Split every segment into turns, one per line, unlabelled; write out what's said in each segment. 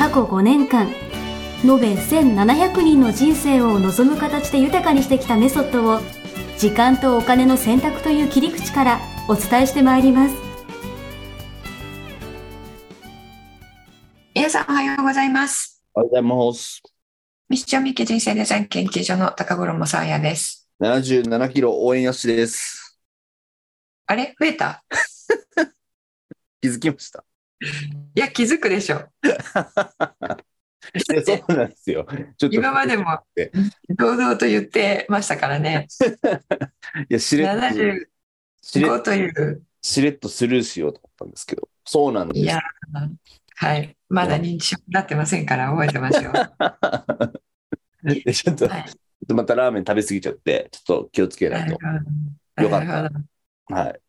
過去5年間延べ1700人の人生を望む形で豊かにしてきたメソッドを時間とお金の選択という切り口からお伝えしてまいります
皆さんおはようございます
おはようございます。
ミッションミッケ人生デザイン研究所の高頃もさあやです
77キロ応援よしです。
あれ？増えた？
気づきました。
いや気づくでしょ。
いやそうなんですよ。ちょっと。
今までも。
え
堂々と言ってましたからね。
いやしれっと。しれ
75という。
しれっとスルーしようと思ったんですけど、そうなんです。
いやはい。まだ認知症になってませんから覚えてますよ。
でちょっと、
はい。
ちょっとまたラーメン食べ過ぎちゃって、ちょっと気をつけないと。よかった。はい。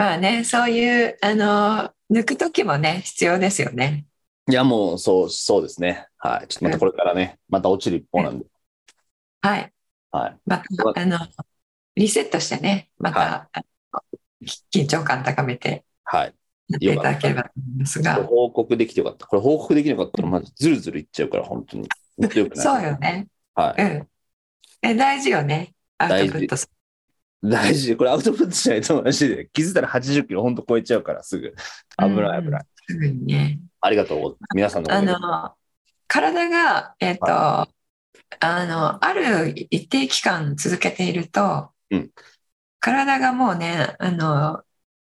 まあねそういうあの抜く時もね必要ですよね
いや、もう、そう、そうですね。はい。ちょっとまたこれからね、また落ちる一方なんで。
はい
はい。
またあのリセットしてねまた、あの緊張感高めて
はい。
やっていただければと思いますが
報告できてよかった。これ報告できなかったら、まずずるずるいっちゃうから、本当に。
そうよね。
はい。
うん。え大事よね。アウトプットす
大事。これアウトプットしないとマジで気づいたら80キロ本当超えちゃうからすぐ。危ない危ない。
すぐにね。
ありがとう。皆さんのお
あの、体が、えっ、と、あの、ある一定期間続けていると、
うん
体がもうね、あの、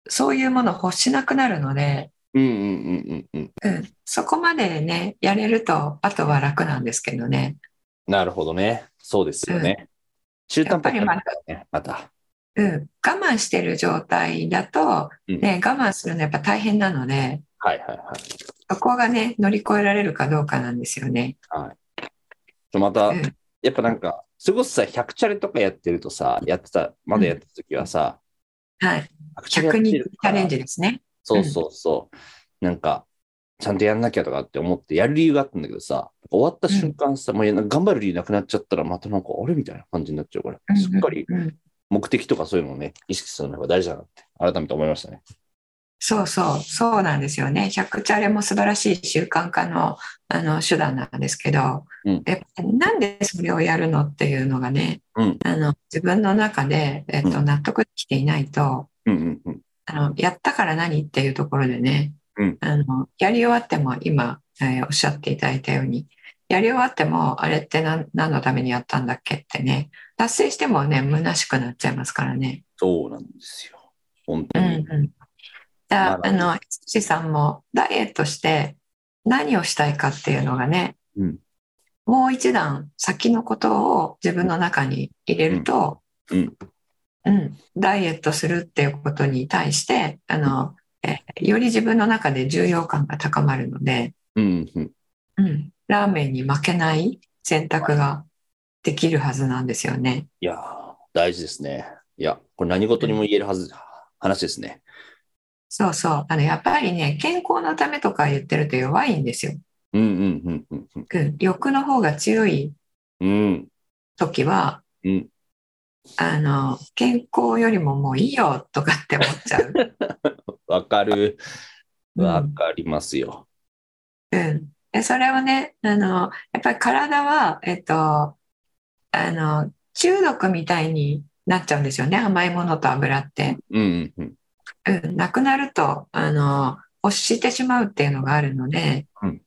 そういうものを欲しなくなるので、
うんうんうんうんうん。
うん、そこまでね、やれると、あとは楽なんですけどね。
なるほどね。そうですよね。中途半端ね、また。
うん、我慢してる状態だと、
うん
ね、我慢するのやっぱ大変なので、
はいはいはい。
そこがね、乗り越えられるかどうかなんですよね。
また、
うん
やっぱなんか、それこそさ、100チャレとかやってるとさ、やってた、まだやってた時はさ、
はい。
100チャレや
100
って
日チャレンジですね。
そうそうそう。なんか、ちゃんとやんなきゃとかって思ってやる理由があったんだけどさ、終わった瞬間さ、もう頑張る理由なくなっちゃったら、またなんか、あれみたいな感じになっちゃうから、しっかり
うんうん
目的とかそういうのをね、意識するのが大事だなって、改めて思いましたね。
そうそう、そうなんですよね。100チャレも素晴らしい習慣化のあの手段なんですけど、
うん
やっぱりなんでそれをやるのっていうのがね、
うん
あの自分の中で、えっと
う
納得できていないと、
うんうんうん。
あのやったから何っていうところでね、
うん
あのやり終わっても今、えーおっしゃっていただいたようにやり終わってもあれって何何のためにやったんだっけってね達成してもね虚しくなっちゃいますからね。
そうなんですよ。本当
うん
に。
うん、だ
なるほど
あの羊さんもダイエットして何をしたいかっていうのがね、
うん
もう一段先のことを自分の中に入れると、
うん
うんダイエットするっていうことに対してあの、えより自分の中で重要感が高まるので、
うんうん。
うん、ラーメンに負けない選択ができるはずなんですよね。
いやー、大事ですね。いや、これ何事にも言えるはず、話ですね。
そうそうあのやっぱりね健康のためとか言ってると弱いんですよ。
うんうんうんうんうん。
うん欲の方が強い
うん
時は、
うん
あの健康よりももういいよとかって思っちゃう。
わかる。
うん
わかりますよ。
うん、でそれをねあのやっぱり体は、えっと、あの中毒みたいになっちゃうんですよね甘いものと油って。
うんうんうん。
うん、なくなるとあの欲してしまうっていうのがあるので、
うん。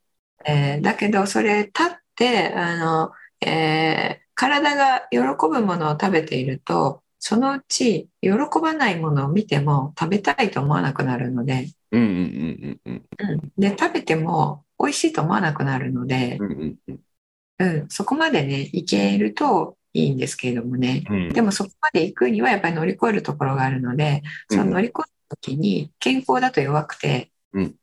えーだけどそれ立ってあの、えー体が喜ぶものを食べているとそのうち喜ばないものを見ても食べたいと思わなくなるので、
うんうんうんうん
うん、で食べても美味しいと思わなくなるので。
う、んうんうん
うん、そこまでねいけるといいんですけれどもね。
うん。
でもそこまで行くにはやっぱり乗り越えるところがあるのでその乗り越えた時に健康だと弱くて、
うん。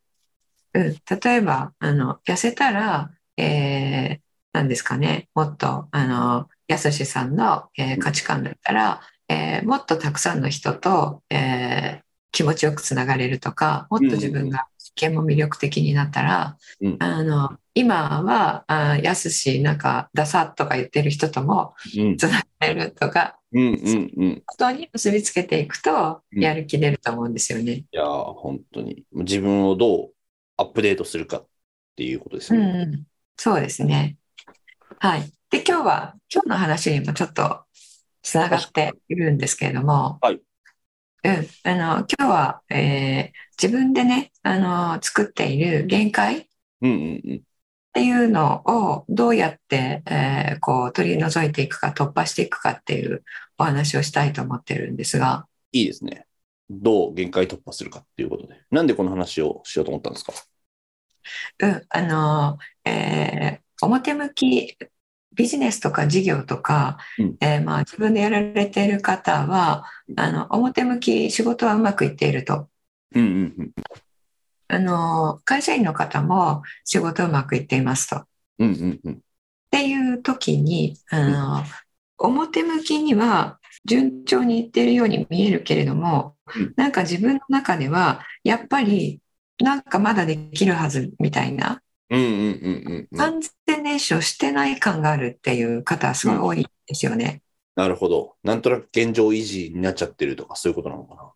うん、例えばあの痩せたら、えー、なんですかね。もっとあのやすしさんの、えー価値観だったら、えーもっとたくさんの人と、えー気持ちよくつながれるとかもっと自分が一見も魅力的になったら、
うん
あの今はあやすしなんかダサとか言ってる人とも
うん
つながれるとか
うんうんうん。
ことに結びつけていくと
うん
やる気出ると思うんですよね。
いやー、本当に。自分をどうアップデートするかっていうことです
うん
ね。
うん、そうですね。はい。で、今日は、今日の話にもちょっとつながっているんですけれども、
はい。
うん、あの、今日は、えー自分でね、あの、作っている限界っ
うんうんうん。
ていうのをどうやって、えーこう取り除いていくか、突破していくかっていうお話をしたいと思ってるんですが、
いいですね。どう限界突破するかっていうことで。なんでこの話をしようと思ったんですか？
うん、あの、えー表向きビジネスとか事業とか、
うん。
えーまあ、自分でやられている方はあの表向き仕事はうまくいっていると。
うんうんうん。
あの会社員の方も仕事うまくいっていますと。っ
うんうんうん。
ていう時にあの、表向きには順調にいっているように見えるけれども、
うん。
なんか自分の中ではやっぱりなんかまだできるはずみたいな
うんうんうんうんうん。
完全燃焼してない感があるっていう方はすごい多いんですよね。
なるほど。なんとなく現状維持になっちゃってるとか、そういうことなのかな？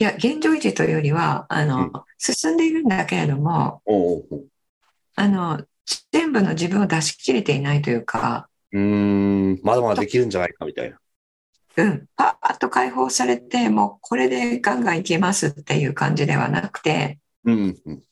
いや、現状維持というよりは、あの、
うん
進んでいるんだけれども、
おうおう
あの、全部の自分を出し切れていないというか、
うーん、まだまだできるんじゃないかみたいな。
うん、パーッと解放されて、もうこれでガンガンいけますっていう感じではなくて、
うんうん。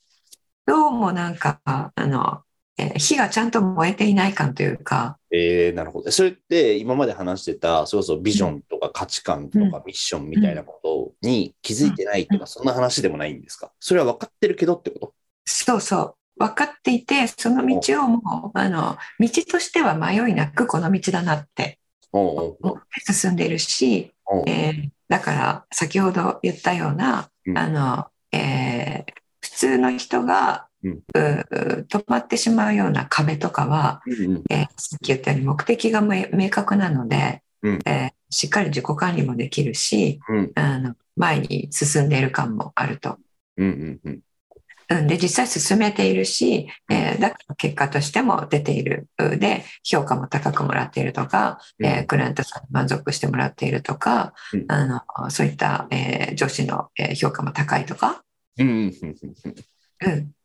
どうもなんか、あの、えー火がちゃんと燃えていない感というか、
えー、なるほど。それって今まで話してた、それこそビジョンとか価値観とかミッションみたいなことに気づいてないとか、そんな話でもないんですか？それは分かってるけどってこと？
そうそう、分かっていて、その道をもう、あの、道としては迷いなくこの道だなって。思って進んでいるし、えーだから先ほど言ったような、
うん。
あの、えー普通の人が、
うん。
うう止まってしまうような壁とかは、
うんうん。
えーさっき言ったように目的が明明確なので、
うん。
えーしっかり自己管理もできるし、
うん。
あの前に進んでいる感もあると。
うんうんうん。
うん、で実際進めているし、えーだから結果としても出ている。うで評価も高くもらっているとか、えークライアントさんに満足してもらっているとか、
うん。
あのそういった、えー上司の、えー評価も高いとか、
うん。うんうんうん
うん、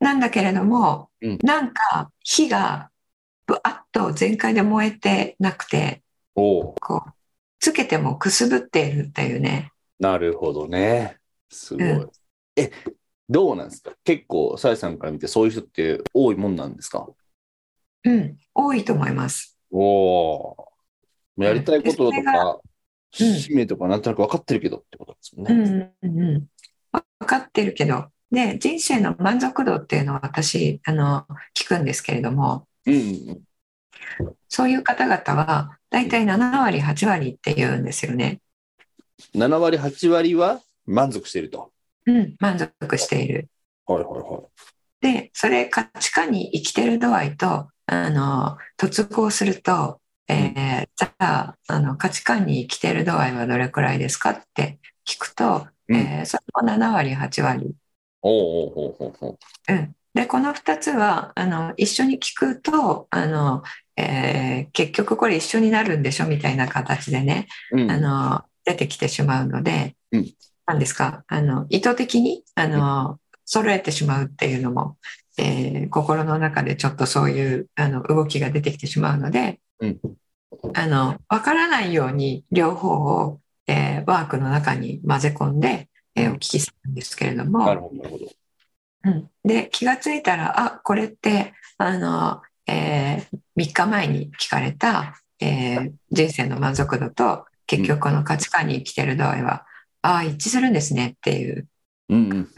なんだけれども、
うん。
なんか火がぶわっと全開で燃えてなくてこうつけてもくすぶっているっていうね。
なるほどね。すごい。
う
え、どうなんですか？結構、さやさんから見てそういう人って多いもんなんですか？
うん、多いと思います。
おおー。やりたいこととか、使命とかなんとなく分かってるけどってことですもん
う
ね。
んうんうん、分かってるけどで人生の満足度っていうのは私あの聞くんですけれども
うんうん
そういう方々は大体7割8割って言うんですよね。
7割、8割は満足していると。
うん、満足している。
はいはいはい。
でそれ価値観に生きてる度合いとあの突合すると、えーじゃああの価値観に生きてる度合いはどれくらいですかって聞くと、
うん。
えーそれも7割8割。
おうおうおうおうおう。
うん、でこの2つはあの一緒に聞くとあの、えー結局これ一緒になるんでしょみたいな形でね、
うん。
あの出てきてしまうので、
うん。
なんですか？あの意図的にあの揃えてしまうっていうのも、えー心の中でちょっとそういうあの動きが出てきてしまうので、
うん。
あの分からないように両方を、えーワークの中に混ぜ込んで、えーお聞きするんですけれども。
なるほど、なるほど。
うん、で気がついたらあこれってあの、え3日前に聞かれた、えー人生の満足度と結局この価値観に生きてる度合いは、ああ一致するんですねっていう、
うんうんうん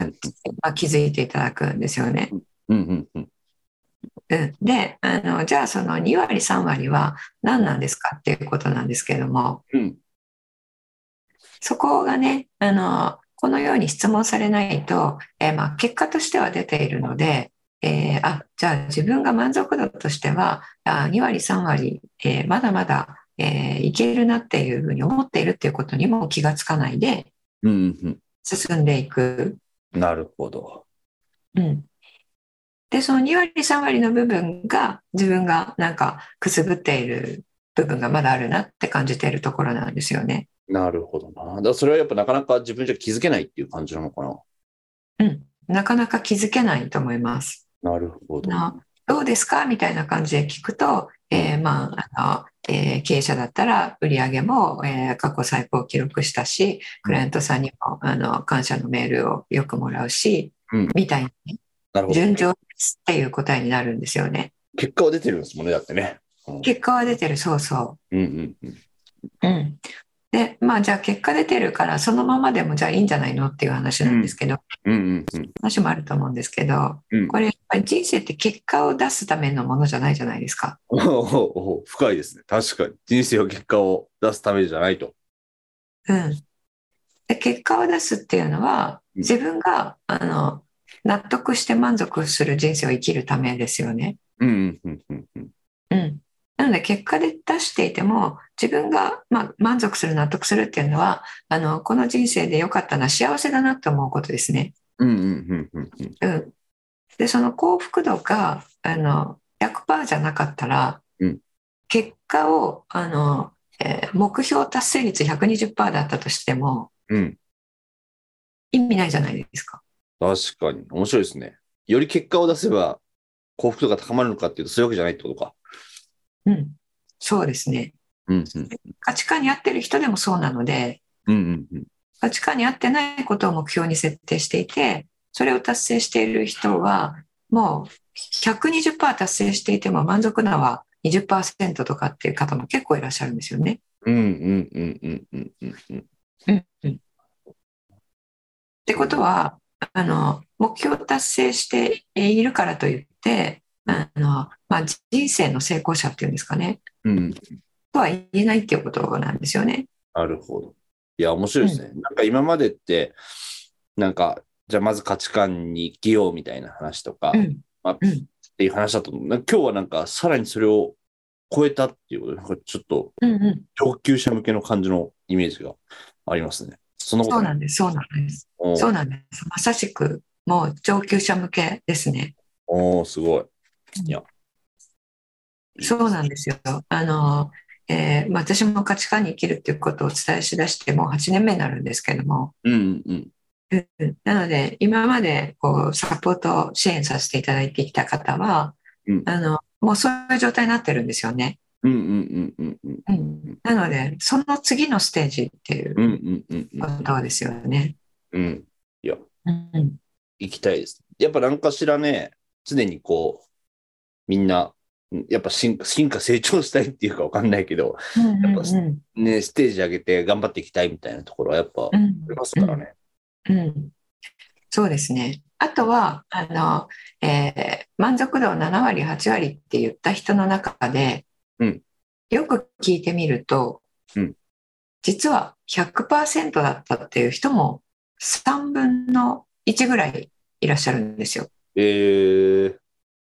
まあ、気づいていただくんですよね。
うんうんうん
うん、であのじゃあその2割3割は何なんですかっていうことなんですけれども。
うん
そこがねあのこのように質問されないと、えーまあ、結果としては出ているので、えーあじゃあ自分が満足度としてはあ2割3割、えーまだまだ、えーいけるなっていうふうに思っているっていうことにも気がつかないで
うん
進んでいく。
うん。なるほど。
うん、でその2割3割の部分が自分がなんかくすぶっている部分がまだあるなって感じているところなんですよね。
なるほどな。だそれはやっぱなかなか自分じゃ気づけないっていう感じなのかな。
うん、なかなか気づけないと思います。
なるほど。
などうですか？みたいな感じで聞くと、えーまああのえー経営者だったら売上も、えー過去最高を記録したしクライアントさんにもあの感謝のメールをよくもらうし、
うん
みたいに
なるほど。
順調ですっていう答えになるんですよね。
結果は出てるんですもんね、だってね。うん
結果は出てるそうそう。
うんうんうん。
うん、でまあじゃあ結果出てるからそのままでもじゃあいいんじゃないのっていう話なんですけど、
うんうんうん。
話もあると思うんですけど、
うん
これやっぱり人生って結果を出すためのものじゃないじゃないですか。
おおお深いですね。確かに。人生は結果を出すためじゃないと。
うん、で結果を出すっていうのは
うん
自分があの納得して満足する人生を生きるためですよね。
うんうんうんうんうん。
うん、なので結果で出していても自分が、まあ、満足する納得するっていうのはあのこの人生で良かったな幸せだなと思うことですね。
うんうんうんうんうん。
うん、でその幸福度があの100%じゃなかったら、
うん
結果をあの、えー目標達成率120%だったとしても
うん。
意味ないじゃないですか。
確かに。面白いですね。より結果を出せば幸福度が高まるのかっていうとそういうわけじゃないってことか。
うん、そうですね
うんうん。
価値観に合ってる人でもそうなので
うんうんうん。
価値観に合ってないことを目標に設定していてそれを達成している人はもう120%達成していても満足度は20%とかっていう方も結構いらっしゃるんですよね。
うんうんうんうんうんうんうん。
うんうんってことはあの目標を達成しているからといってあの、まあ、人生の成功者っていうんですかね
うん。
とは言えないっていうことなんですよね。
なるほど。いや、面白いですね。なんか今までって、なんか、じゃあまず価値観に生きようみたいな話とか、っ
うん
まあ
うん
ていう話だと思う。今日はなんかさらにそれを超えたっていうことで、なんかちょっと
うんうん、
上級者向けの感じのイメージがありますね。そんなことない
そうなんですそうなんですそうなんですまさしくもう上級者向けですね。
おーすごい。いや。
そうなんですよ。あの、えーまあ私も価値観に生きるっていうことをお伝えしだしてもう8年目になるんですけども、
うんうん
なので今までこうサポート支援させていただいてきた方は、
うん
あのもうそういう状態になってるんですよね。
うんうんうんうんうん。
うん、なのでその次のステージっていう。ことですよね。
うん。いや、
うん
行きたいです。やっぱ何かしらね、常にこう、みんな、んやっぱ進化、進化成長したいっていうかわかんないけど、
うん
やっぱね、ステージ上げて頑張っていきたいみたいなところはやっぱあ
うん
りますからね。
うん、そうですね。あとはあの、えー満足度7割8割って言った人の中で、
うん
よく聞いてみると、
うん
実は100%だったっていう人も3分の1ぐらいいらっしゃるんですよ。
えー、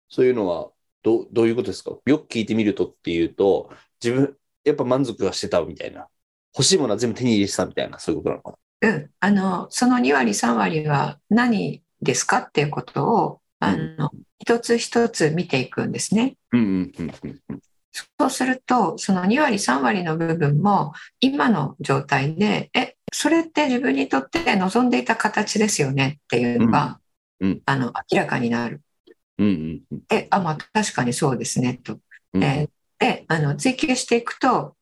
そういうのはどどういうことですか？よく聞いてみるとっていうと、自分、やっぱ満足はしてたみたいな。欲しいものは全部手に入れてたみたいな、そういうことなのか
うん、あのその2割3割は何ですかっていうことをあの、一つ一つ見ていくんですね。
な。うんうんうんうんうん。
そうすると、その2割、3割の部分も今の状態で、え、それって自分にとって望んでいた形ですよねっていうのが、
うんうん
あの明らかになる。
うんうんうん
で、あ、まあ確かにそうですねと。
うん
えーであの追求していくと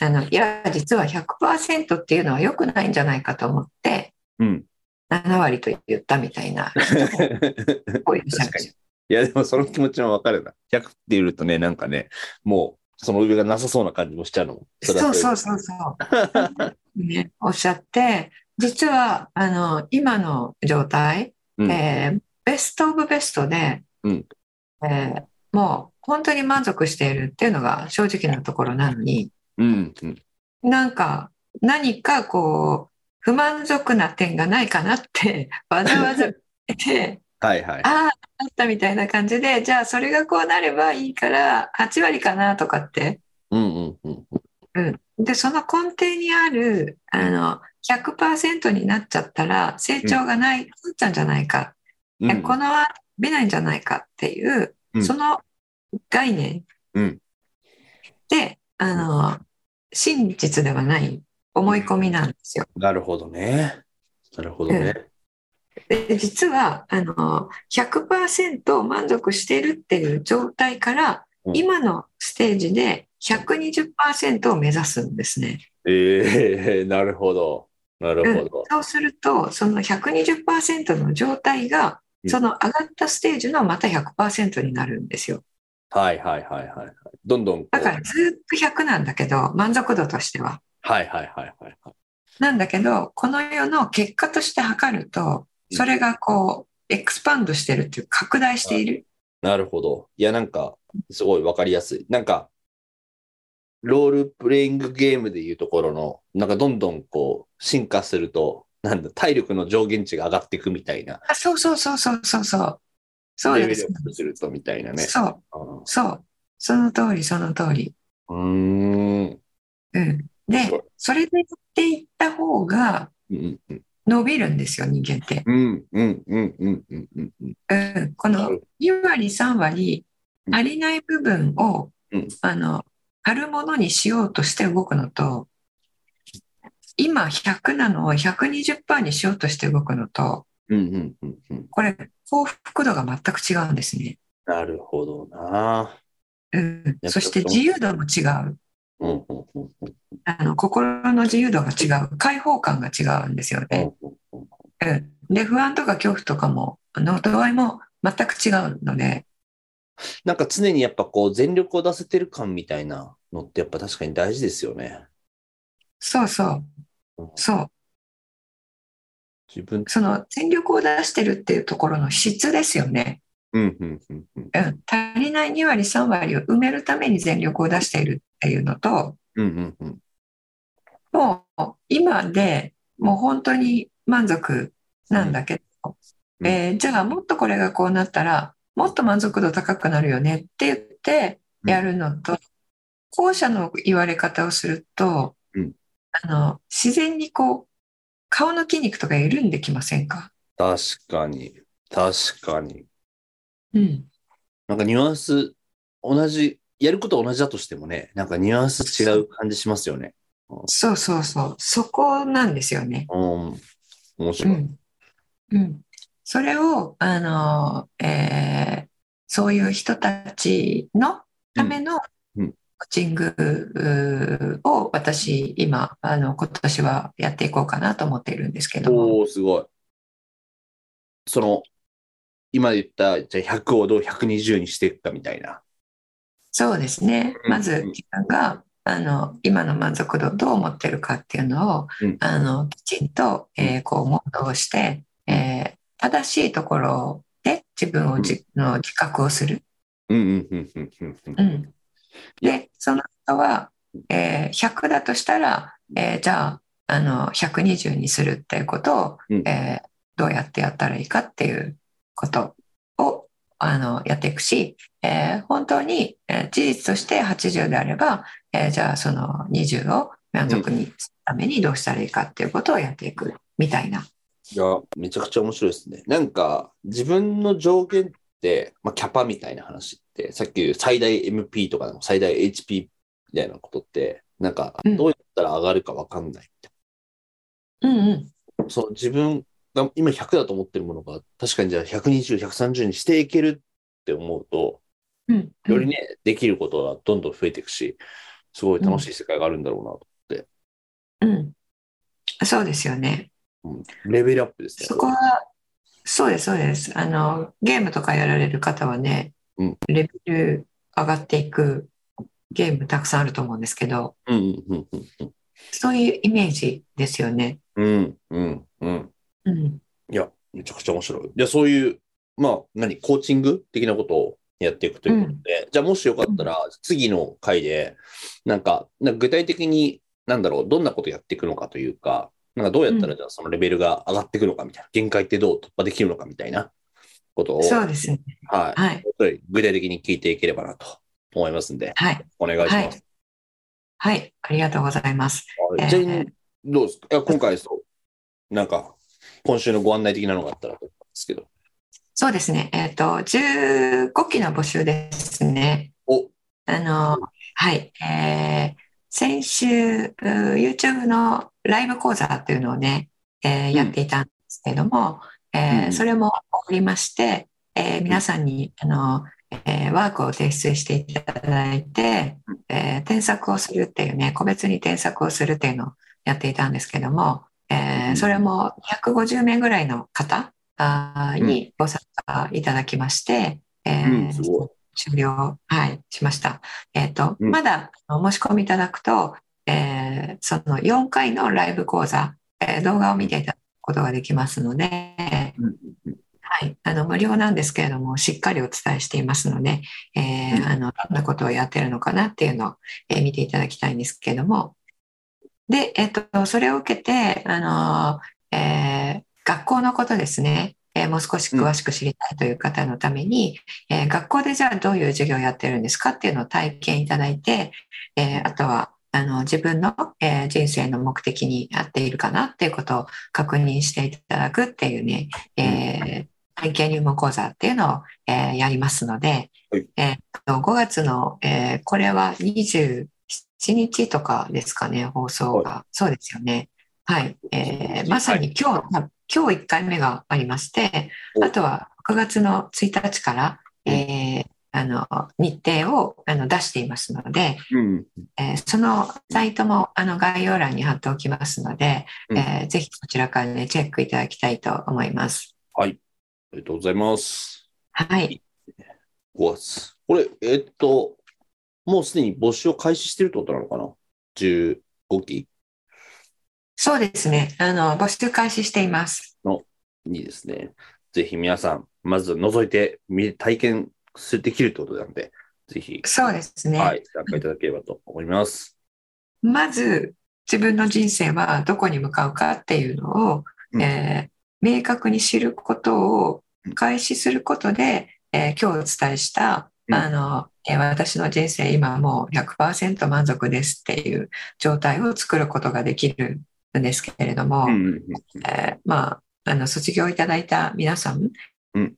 あの、いや、実は100%っていうのは良くないんじゃないかと思って、
うん。
7割と言ったみたいな い。
いや、でもその気持ちもわかるな。100って言うとね、なんかね、もうその上がなさそうな感じもしちゃうのも。
そうそう
う。
そうそう。ね、おっしゃって、実はあの今の状態、
うん
えーベストオブベストで、
うん
えーもう本当に満足しているっていうのが正直なところなのに、
うん。うん。
なんか何かこう不満足な点がないかなって わざわざ見て
はいはい。
あああったみたいな感じでじゃあそれがこうなればいいから8割かなとかって
うんうんうん。
でその根底にあるあの100%になっちゃったら成長がない、なっちゃうんじゃないか、
うん
このまま出ないんじゃないかっていう、
うん
その概念
うん
であの真実ではない思い込みなんですよ。
なるほどね。なるほどね。
で実はあの100%満足しているっていう状態から、
うん
今のステージで120%を目指すんですね。
ええなるほど。なるほど。
そうするとその120%の状態が
うん
その上がったステージのまた100%になるんですよ。
はいはいはいはいはい。どんどん。
だからずっと100なんだけど満足度としては。
はいはいはいはいはい。
なんだけどこの世の結果として測るとそれがこうエクスパンドしてるっていう拡大している。
なるほど。いや、なんか、すごいわかりやすい。なんか、ロールプレイングゲームでいうところの、なんかどんどんこう、進化すると、なんだ、体力の上限値が上がっていくみたいな。
あそうそうそうそうそうそう。そう
レベル。アップするとみたいなね。
そう
うん
そう。その通りその通り。
うーん。
うん。で、それでやっていった方が伸びるんですよ、人間って。
うんうんうんうんうんうん
この2割、3割、
うん
足りない部分を、
うん
あの、あるものにしようとして動くのと、今100なのを120%にしようとして動くのと、
うんうんうんうん。
これ、幸福度が全く違うんですね。
なるほどな。
うん、そして自由度も違う。
うんうんうんうん
あの心の自由度が違う。解放感が違うんですよね。
うんうん
うん、で、不安とか恐怖とかも、の度合いも全く違うので、
なんか常にやっぱこう全力を出せてる感みたいなのってやっぱ確かに大事ですよね。
そうそう
うん、
そう。
自分、
その全力を出してるっていうところの質ですよね。
うんうんうんうん。
うん、足りない2割、3割を埋めるために全力を出しているっていうのと、
うんうんうん。
もう今でもう本当に満足なんだけど、
うん。
えーじゃあもっとこれがこうなったら、もっと満足度高くなるよねって言ってやるのと、後者の言われ方をすると、
うん
あの自然にこう顔の筋肉とか緩んできませんか、
確かに、確かに。
うん、
なんかニュアンス、同じ、やること同じだとしてもね、なんかニュアンス違う感じしますよね。
そうそうそう、そこなんですよね。
うん。面
う
白い。
んうん、それを、あのえーそういう人たちのための
うんうん
コーチングを私今あの今年はやっていこうかなと思っているんですけども。
おー、すごい。その、今言った、じゃあ100をどう120にしていくかみたいな。
そうですね。
うん
まず自分があの今の満足度をどう思ってるかっていうのを、
うん。
あのきちんと、えーこう問答して、えー正しいところで自分をじの自覚をする。
うんうんうんうんうんうん。
うん、でその人は、えー100だとしたら、えーじゃああの120にするっていうことを、
うん
えーどうやってやったらいいかっていうことをあのやっていくし、えー本当に、えー事実として80であれば、えーじゃあその20を満足にするためにどうしたらいいかっていうことをやっていくみたいな。
いや、めちゃくちゃ面白いですね。なんか、自分の上限って、まあ、キャパみたいな話さっき言う最大 MP とかでも最大 HP みたいなことって、なんか、
うん
どうやったら上がるかわかんないみたい
うんうん
な。そう、自分が今100だと思ってるものが、確かにじゃあ120、130にしていけるって思うと、
うん
よりね、できることがどんどん増えていくし、すごい楽しい世界があるんだろうなと。
うんそうですよね。
うんレベルアップですね。
そこは、そうです、そうです。あの、ゲームとかやられる方はね、
うん
レベル上がっていくゲームたくさんあると思うんですけど、
うんうんうんうん
そういうイメージですよね。
うんうんうん。
うん。
いや、めちゃくちゃ面白い。いや、そういう、まあ、何、コーチング的なことをやっていくということで、じゃあもしよかったら、次の回で、なんか、なんか具体的に、なんだろう、どんなことやっていくのかというか、なんかどうやったらじゃあそのレベルが上がっていくのかみたいな、限界ってどう突破できるのかみたいなことを、
そうですね。
はい。
はい。
具体的に聞いていければなと思いますんで、
はい。
お願いします。
はい。ありがとうございます。
はい
えー
どうですか？今回そう、なんか、今週のご案内的なのがあったらと思うんですけど。
そうですね。えっ、と、15期の募集ですね。
お
あの、はい。えー先週、う YouTube のライブ講座っていうのをね、えー
うん
やっていたんですけども、えー
うん。
それも送りまして、えー皆さんに、あの、えーワークを提出していただいて、えー添削をするっていうね、個別に添削をするっていうのをやっていたんですけども、えそれも150名ぐらいの方にご参加いただきまして、え。終了、はい、しました。えっ、と、
うん。
まだあの申し込みいただくと、えーその4回のライブ講座、えー動画を見ていただくことができますので、はい、あの無料なんですけれども、しっかりお伝えしていますので、えー
うん。
あのどんなことをやってるのかなっていうのを、えー見ていただきたいんですけれども、で、えっ、と、それを受けて、あのえー学校のことですね、えーもう少し詳しく知りたいという方のために、えー学校でじゃあどういう授業をやってるんですかっていうのを体験いただいて、えーあとはあの自分の、えー人生の目的に合っているかなっていうことを確認していただくっていうね、えー体験入門講座っていうのを、えーやりますので、
はい
えーっと5月の、えーこれは27日とかですかね、放送が。そうですよね。はい。えーまさに今日、今日1回目がありまして、
お
あとは9月の1日から、えーあの日程をあの出していますので、
うん。
えーそのサイトもあの概要欄に貼っておきますので、
うん
えーぜひそちらからね、チェックいただきたいと思います。
はい。ありがとうございます。
はい。
5月。これ、えっと、もうすでに募集を開始してるってことなのかな ?15 期
そうですね。あの、募集開始しています。
にですね。ぜひ皆さん、まず覗いて、見体験できるってことなので、ぜひ、
そうですね。
はい、参加いただければと思います。
まず、自分の人生はどこに向かうかっていうのを、
うん。
えー明確に知ることを開始することで、えー今日お伝えした、
うん。
あの、えー私の人生今もう100%満足ですっていう状態を作ることができるんですけれども、まあ、あの卒業いただいた皆さん、
うん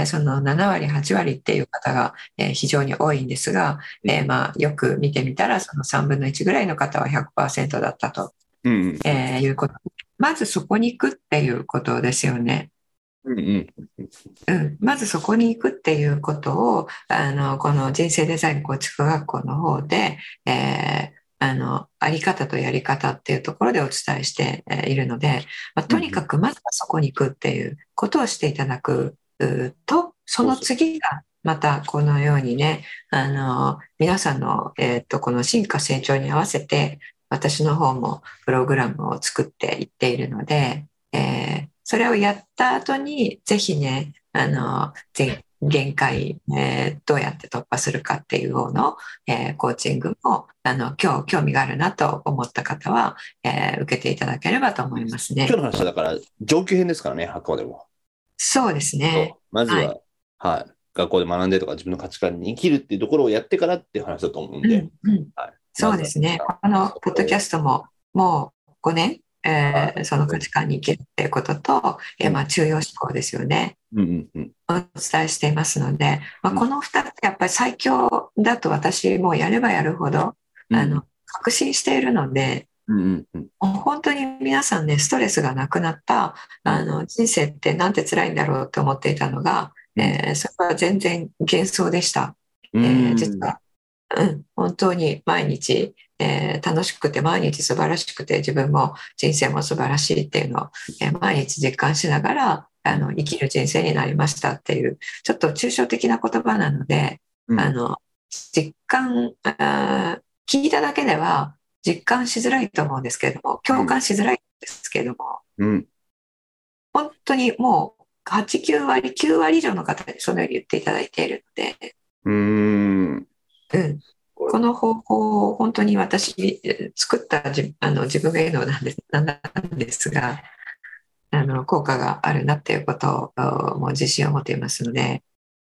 えーその7割、8割っていう方が、えー非常に多いんですが、えーまあ、よく見てみたら、その3分の1ぐらいの方は100%だったと、
うんうん
えーいうこと。まずそこに行くっていうことですよね。
うんうん
うん、まずそこに行くっていうことをあのこの人生デザイン構築学校の方で、えーあのあり方とやり方っていうところでお伝えしてえーいるので、まあ、とにかくまずはそこに行くっていうことをしていただくうとその次がまたこのようにねあの皆さんの、えー、とこの進化成長に合わせて私の方もプログラムを作っていっているので、えーそれをやった後にぜひねあのぜ限界、えーどうやって突破するかっていう方の、えーコーチングもあの今日興味があるなと思った方は、えー受けていただければと思いますね
今日。の話はだから上級編ですからね、あくまでも。
そうですね。
まずは、
は
はい、学校で学んでとか自分の価値観に生きるっていうところをやってからっていう話だと思うんで、
うんうん。
はい、
そうですね。このポッドキャストももう5年、えーその価値観に生きるっていうことと、えーまあ、中庸思考ですよね。
うんうんうん。
お伝えしていますので、まあ、
うん。
この2つやっぱり最強だと私もやればやるほど、
うん。
あの確信しているので、
うんうん
本当に皆さんね、ストレスがなくなったあの人生ってなんて辛いんだろうと思っていたのが、えーそれは全然幻想でした。
う
えー
ん
実は、うん、本当に毎日、えー楽しくて毎日素晴らしくて自分も人生も素晴らしいっていうのを、えー毎日実感しながらあの生きる人生になりましたっていうちょっと抽象的な言葉なので、
うん。
あの実感あー聞いただけでは実感しづらいと思うんですけれども共感しづらいんですけれども、
うん。
本当にもう89割9割以上の方にそのように言っていただいているので、
うーん。
うん、この方法を本当に私作ったじあの自分が言うのなんです なんですがあの効果があるなっていうことをもう自信を持っていますので、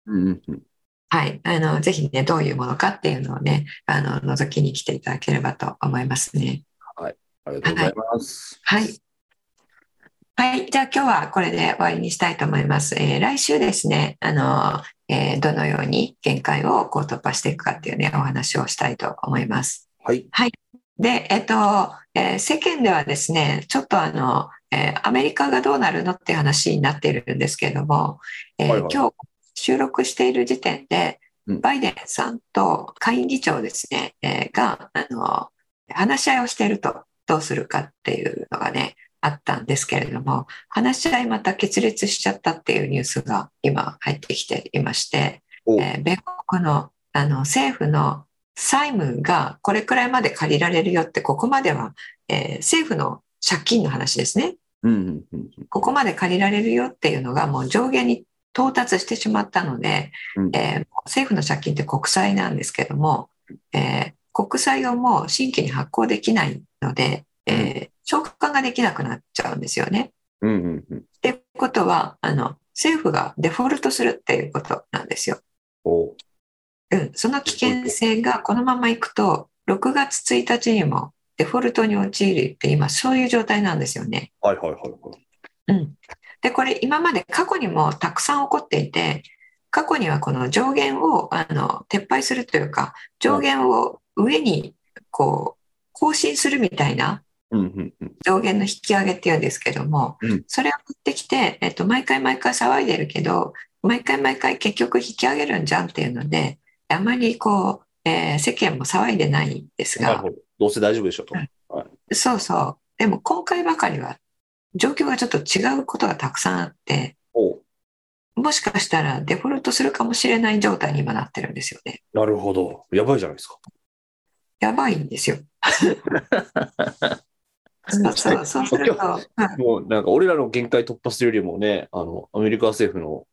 うんうん
はい、あのぜひねどういうものかっていうのをねあの覗きに来ていただければと思いますね。
ありがとうございます。
はい。はい。じゃあ今日はこれで終わりにしたいと思います。えー来週ですね、あの、えーどのように限界をこう突破していくかっていうね、お話をしたいと思います。
はい。
で、えっと、えー世間ではですね、ちょっとあの、えーアメリカがどうなるのっていう話になっているんですけれども、えー
はいはい
今日収録している時点で、
うん。
バイデンさんと下院議長ですね、えーが、あの、話し合いをしていると、どうするかっていうのがね、あったんですけれども、話し合いまた決裂しちゃったっていうニュースが今入ってきていまして、
お。
えー米国のあの政府の債務がこれくらいまで借りられるよって、ここまでは、えー政府の借金の話ですね。
うんうんうん
ここまで借りられるよっていうのがもう上限に到達してしまったので、
うん
えー政府の借金って国債なんですけども、えー国債をもう新規に発行できないので、えー償還ができなくなっちゃうんですよね。
うんうんうん
っていうことはあの政府がデフォルトするっていうことなんですよ。
お
うん、その危険性がこのままいくと6月1日にもデフォルトに陥るって今そういう状態なんですよね。
はいはいはいはい。
うん、でこれ今まで過去にもたくさん起こっていて過去にはこの上限をあの撤廃するというか上限を上にこう更新するみたいな上限の引き上げっていうんですけども、
うん。
それを持ってきて、えっと、毎回毎回騒いでるけど毎回毎回結局引き上げるんじゃんっていうのであまりこう、えー世間も騒いでないんですが。
ど。どうせ大丈夫でしょうと。
うん。そうそう。でも今回ばかりは状況がちょっと違うことがたくさんあって
お
もしかしたらデフォルトするかもしれない状態に今なってるんですよね。
なるほど。やばいじゃないですか。
やばいんですよ。そうそう、そうすると、うん
もうなんか俺らの限界突破するよりもね、あの、アメリカ政府の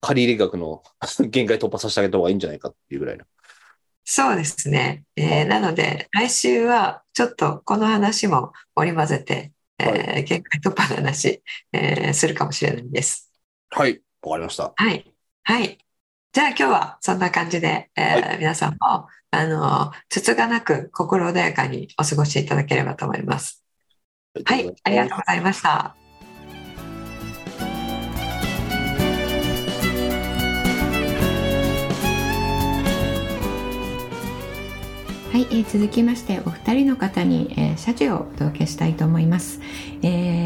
借入額の 限界突破させてあげた方がいいんじゃないかっていうぐらいの。
そうですね。えーなので、来週はちょっとこの話も織り交ぜて、えー
は
限界突破の話、えーするかもしれないです。
はい。わかりました。
はい。はい。じゃあ今日はそんな感じで、えー
は
皆さんも、あの、つつがなく心穏やかにお過ごしいただければと思います。はい。ありがとうございました。
続きましてお二人の方に、えー謝辞をお届けしたいと思います。え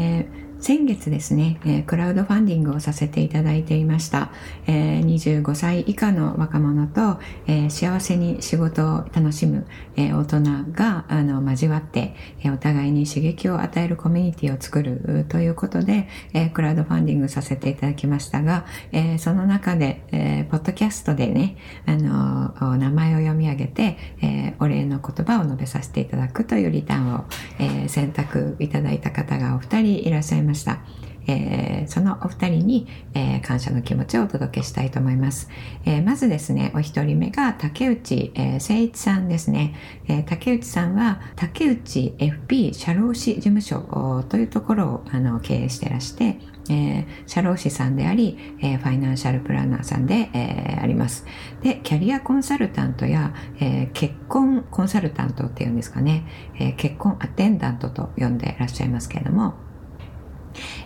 先月ですね、えークラウドファンディングをさせていただいていました、えー25歳以下の若者と、えー幸せに仕事を楽しむ、え大人があの交わって、えお互いに刺激を与えるコミュニティを作るということで、えクラウドファンディングさせていただきましたが、えその中で、えポッドキャストでね、あの名前を読み上げて、えお礼の言葉を述べさせていただくというリターンを、え選択いただいた方がお二人いらっしゃいました。ましたえーそのお二人に、えー感謝の気持ちをお届けしたいと思います。えーまずですね、お一人目が竹内、えー誠一さんですね。えー竹内さんは竹内 FP 社労士事務所というところをあの経営してらして、えー社労士さんであり、えーファイナンシャルプランナーさんで、えーあります。で、キャリアコンサルタントや、えー結婚コンサルタントっていうんですかね、えー結婚アテンダントと呼んでらっしゃいますけれども、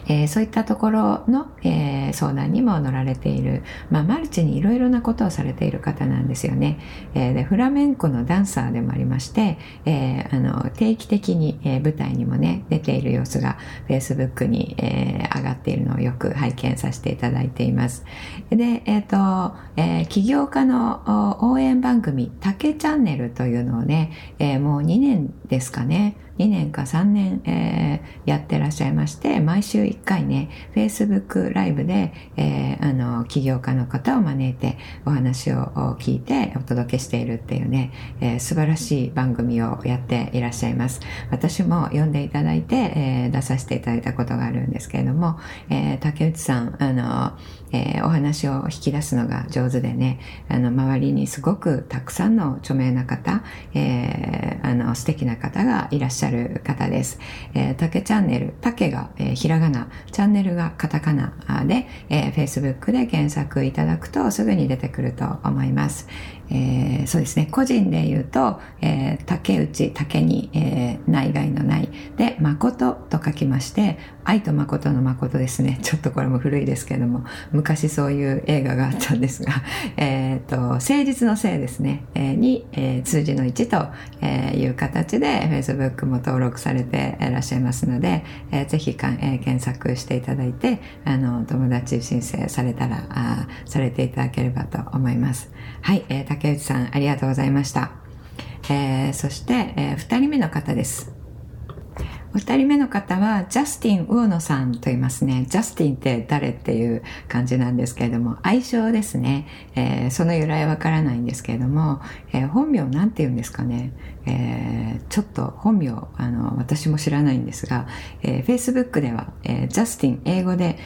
えーそういったところの、えー相談にも乗られている、まあ、マルチにいろいろなことをされている方なんですよね。えーでフラメンコのダンサーでもありまして、えーあの定期的に、えー舞台にもね出ている様子が Facebook に、えー上がっているのをよく拝見させていただいています。で、えっ、と、えー起業家の応援番組、竹チャンネルというのをね、えーもう2年ですかね、2年か3年、えーやってらっしゃいまして、毎週1
回ね、Facebook ライブで、えー、あの、起業家の方を招いてお話を聞いてお届けしているっていうね、えー、素晴らしい番組をやっていらっしゃいます。私も読んでいただいて、えー、出させていただいたことがあるんですけれども、えー、竹内さん、あの、えー、お話を引き出すのが上手でね、あの、周りにすごくたくさんの著名な方、えー、あの、素敵な方がいらっしゃる方です。えー、竹チャンネル、竹が、えー、ひらがな、チャンネルがカタカナで、えー、Facebook で検索いただくとすぐに出てくると思います。えー、そうですね、個人で言うと、えー、竹内、竹に、えー、内外のないで、誠と書きまして、愛と誠の誠ですね。ちょっとこれも古いですけども、昔そういう映画があったんですが、えっ、と、誠実のせいですね、えー、に、えー、数字の1と、えー、いう形で Facebook も登録されていらっしゃいますので、えー、ぜひかん、えー、検索していただいて、あの、友達申請されたら、あされていただければと思います。はい、えー、竹内さんありがとうございました。えー、そして、えー、2人目の方です。お二人目の方は、ジャスティン・ウーノさんと言いますね。ジャスティンって誰っていう感じなんですけれども、愛称ですね。えー、その由来わからないんですけれども、えー、本名なんて言うんですかね。えー、ちょっと本名、あの、私も知らないんですが、えー、Facebook では、えー、ジャスティン、英語で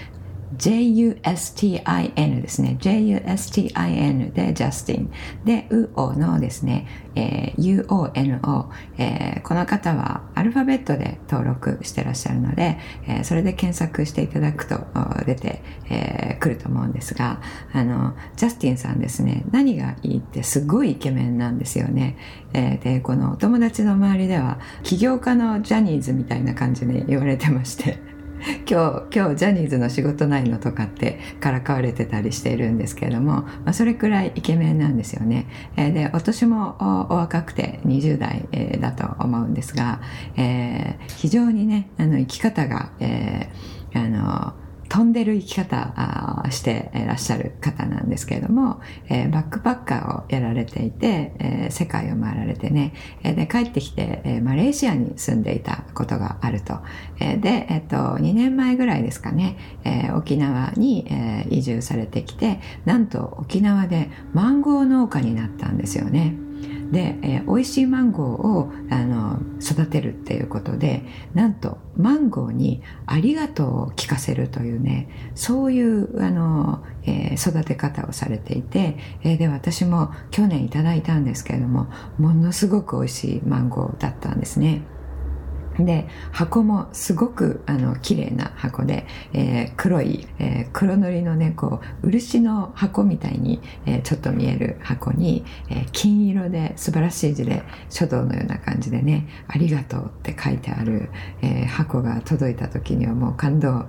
J-U-S-T-I-N ですね。J-U-S-T-I-N でジャスティン。で、ウオのですね、えー、U-O-N-O、えー、この方はアルファベットで登録してらっしゃるので、えー、それで検索していただくと出て、えー、くると思うんですが、あの、ジャスティンさんですね、何がいいってすごいイケメンなんですよね。えー、で、このお友達の周りでは、起業家のジャニーズみたいな感じで言われてまして、今日、今日ジャニーズの仕事ないのとかってからかわれてたりしているんですけれども、まあ、それくらいイケメンなんですよね。えー、で、お年もお若くて20代、えー、だと思うんですが、えー、非常にね、あの、生き方が、えー、あの、飛んでる生き方していらっしゃる方なんですけれども、えー、バックパッカーをやられていて、えー、世界を回られてね、えー、で帰ってきて、えー、マレーシアに住んでいたことがあると。えー、で、えっ、と、2年前ぐらいですかね、えー、沖縄に、えー、移住されてきて、なんと沖縄でマンゴー農家になったんですよね。で、えー、美味しいマンゴーをあの育てるっていうことでなんとマンゴーにありがとうを聞かせるというねそういうあの、えー、育て方をされていて、えー、で私も去年いただいたんですけれどもものすごく美味しいマンゴーだったんですね。で、箱もすごくあの綺麗な箱で、えー、黒い、えー、黒塗りのね、こう、漆の箱みたいに、えー、ちょっと見える箱に、え金色で素晴らしい字で書道のような感じでね、ありがとうって書いてある、え箱が届いた時にはもう感動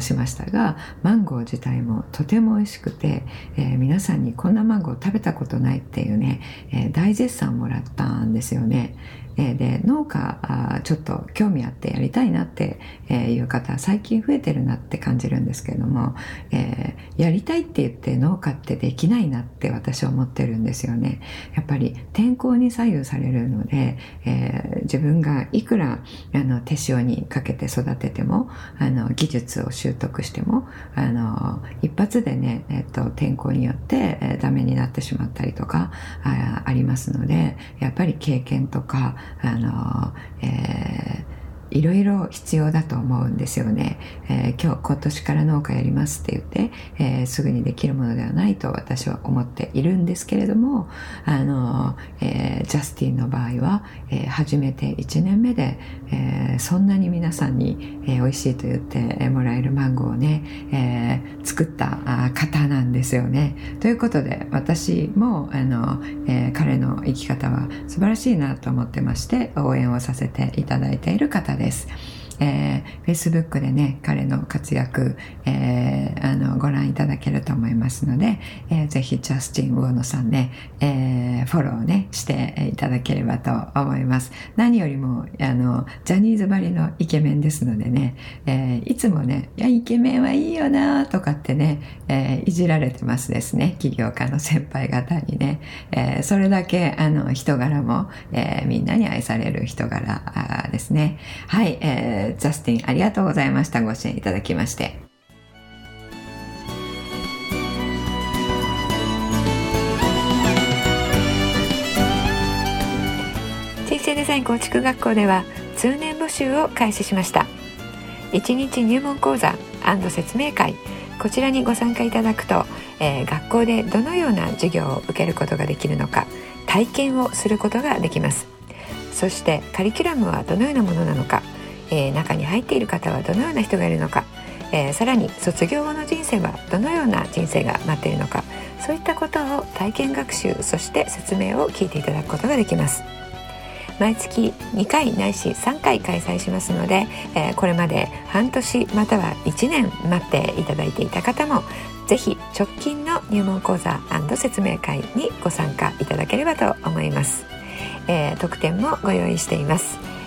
しましたが、マンゴー自体もとても美味しくて、え皆さんにこんなマンゴー食べたことないっていうね、え大絶賛もらったんですよね。えで、農家あちょっと興味あってやりたいなっていう方、最近増えてるなって感じるんですけれども、えー、やりたいって言って農家ってできないなって私は思ってるんですよね。やっぱり天候に左右されるので、えー、自分がいくらあの手塩にかけて育てても、あの技術を習得しても、あの一発でね、えっと、天候によって、えー、ダメになってしまったりとかあありますので、やっぱり経験とか、あの、えーいろいろ必要だと思うんですよね。えー、今日、今年から農家やりますって言って、えー、すぐにできるものではないと私は思っているんですけれども、あの、えー、ジャスティンの場合は、えー、初めて1年目で、えー、そんなに皆さんに、えー、美味しいと言ってもらえるマンゴーをね、えー、作った方なんですよね。ということで、私も、あの、えー、彼の生き方は素晴らしいなと思ってまして、応援をさせていただいている方です。えー、Facebook でね、彼の活躍、えー、あの、ご覧いただけると思いますので、えー、ぜひ、ジャスティン・ウォーノさんね、えー、フォローね、していただければと思います。何よりも、あの、ジャニーズばりのイケメンですのでね、えー、いつもね、いや、イケメンはいいよなとかってね、えー、いじられてますですね、起業家の先輩方にね。えー、それだけ、あの、人柄も、えー、みんなに愛される人柄ですね。はい、えー
えー、ジャスティンありがとうございました。ご支援いただきまして。
人生デザイン構築学校では通年募集を開始しました。1日入門講座説明会こちらにご参加いただくと、えー、学校でどのような授業を受けることができるのか体験をすることができます。そしてカリキュラムはどのようなものなのか、えー、中に入っている方はどのような人がいるのか、えー、さらに卒業後の人生はどのような人生が待っているのかそういったことを体験学習そして説明を聞いていただくことができます。毎月2回ないし3回開催しますので、えー、これまで半年または1年待っていただいていた方もぜひ直近の入門講座説明会にご参加いただければと思います、えー、特典もご用意しています、